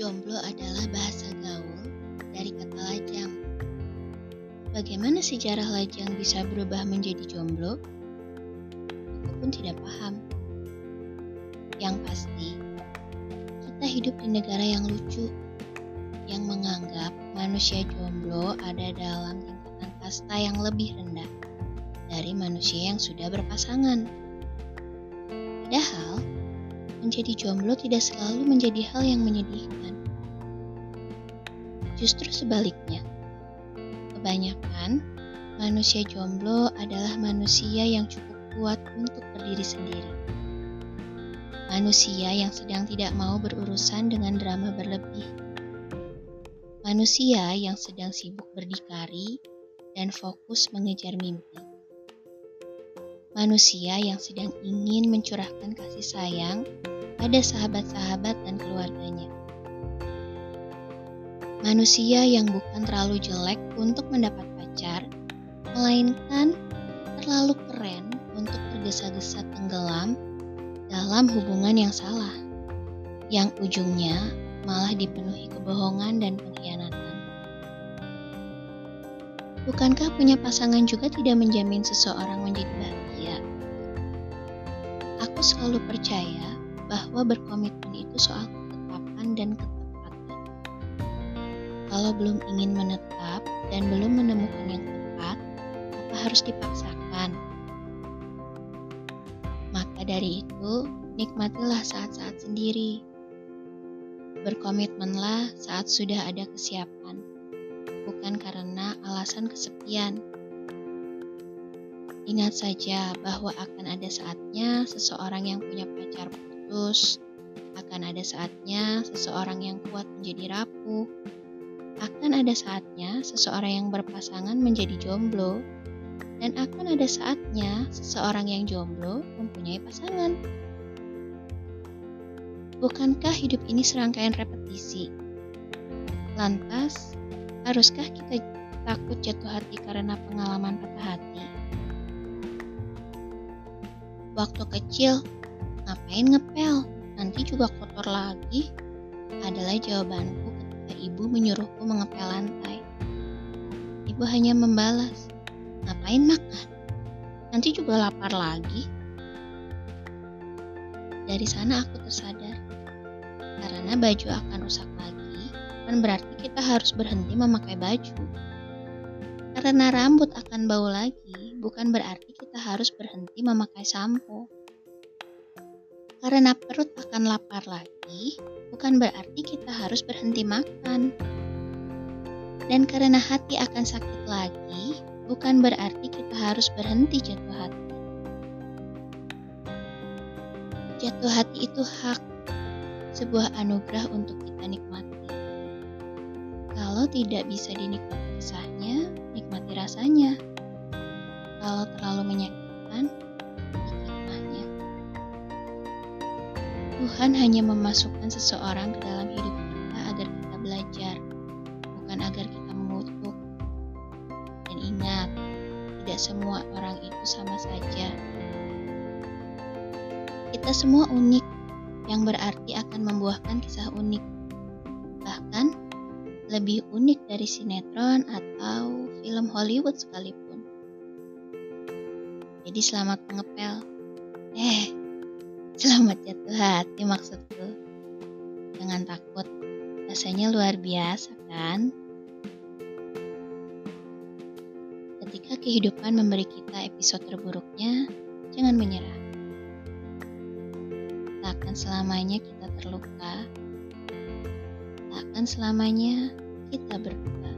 adalah bahasa gaul dari kata lajang. Bagaimana sejarah lajang bisa berubah menjadi jomblo? Aku pun tidak paham. Yang pasti, kita hidup di negara yang lucu, yang menganggap manusia jomblo ada dalam tingkatan kasta yang lebih rendah dari manusia yang sudah berpasangan. Padahal, menjadi jomblo tidak selalu menjadi hal yang menyedihkan. Justru sebaliknya, kebanyakan manusia jomblo adalah manusia yang cukup kuat untuk berdiri sendiri. Manusia yang sedang tidak mau berurusan dengan drama berlebih. Manusia yang sedang sibuk berdikari dan fokus mengejar mimpi manusia yang sedang ingin mencurahkan kasih sayang pada sahabat-sahabat dan keluarganya. Manusia yang bukan terlalu jelek untuk mendapat pacar, melainkan terlalu keren untuk tergesa-gesa tenggelam dalam hubungan yang salah, yang ujungnya malah dipenuhi kebohongan dan pengkhianatan. Bukankah punya pasangan juga tidak menjamin seseorang menjadi bahagia? Aku selalu percaya bahwa berkomitmen itu soal ketetapan dan ketepatan. Kalau belum ingin menetap dan belum menemukan yang tepat, apa harus dipaksakan? Maka dari itu, nikmatilah saat-saat sendiri. Berkomitmenlah saat sudah ada kesiapan, bukan karena alasan kesepian. Ingat saja bahwa akan ada saatnya seseorang yang punya pacar putus, akan ada saatnya seseorang yang kuat menjadi rapuh, akan ada saatnya seseorang yang berpasangan menjadi jomblo, dan akan ada saatnya seseorang yang jomblo mempunyai pasangan. Bukankah hidup ini serangkaian repetisi? Lantas, haruskah kita takut jatuh hati karena pengalaman patah hati? Waktu kecil, Ngapain ngepel? Nanti juga kotor lagi. Adalah jawabanku ketika ibu menyuruhku mengepel lantai. Ibu hanya membalas, ngapain makan? Nanti juga lapar lagi. Dari sana aku tersadar, karena baju akan rusak lagi, kan berarti kita harus berhenti memakai baju. Karena rambut akan bau lagi, bukan berarti kita harus berhenti memakai sampo. Karena perut akan lapar lagi, bukan berarti kita harus berhenti makan. Dan karena hati akan sakit lagi, bukan berarti kita harus berhenti jatuh hati. Jatuh hati itu hak, sebuah anugerah untuk kita nikmati. Kalau tidak bisa dinikmati kisahnya, nikmati rasanya. Kalau terlalu menyakitkan, Tuhan hanya memasukkan seseorang ke dalam hidup kita agar kita belajar, bukan agar kita mengutuk. Dan ingat, tidak semua orang itu sama saja. Kita semua unik, yang berarti akan membuahkan kisah unik. Bahkan, lebih unik dari sinetron atau film Hollywood sekalipun. Jadi selamat mengepel. Eh, Selamat jatuh hati maksudku. Jangan takut, rasanya luar biasa kan? Ketika kehidupan memberi kita episode terburuknya, jangan menyerah. Takkan selamanya kita terluka, takkan selamanya kita berduka.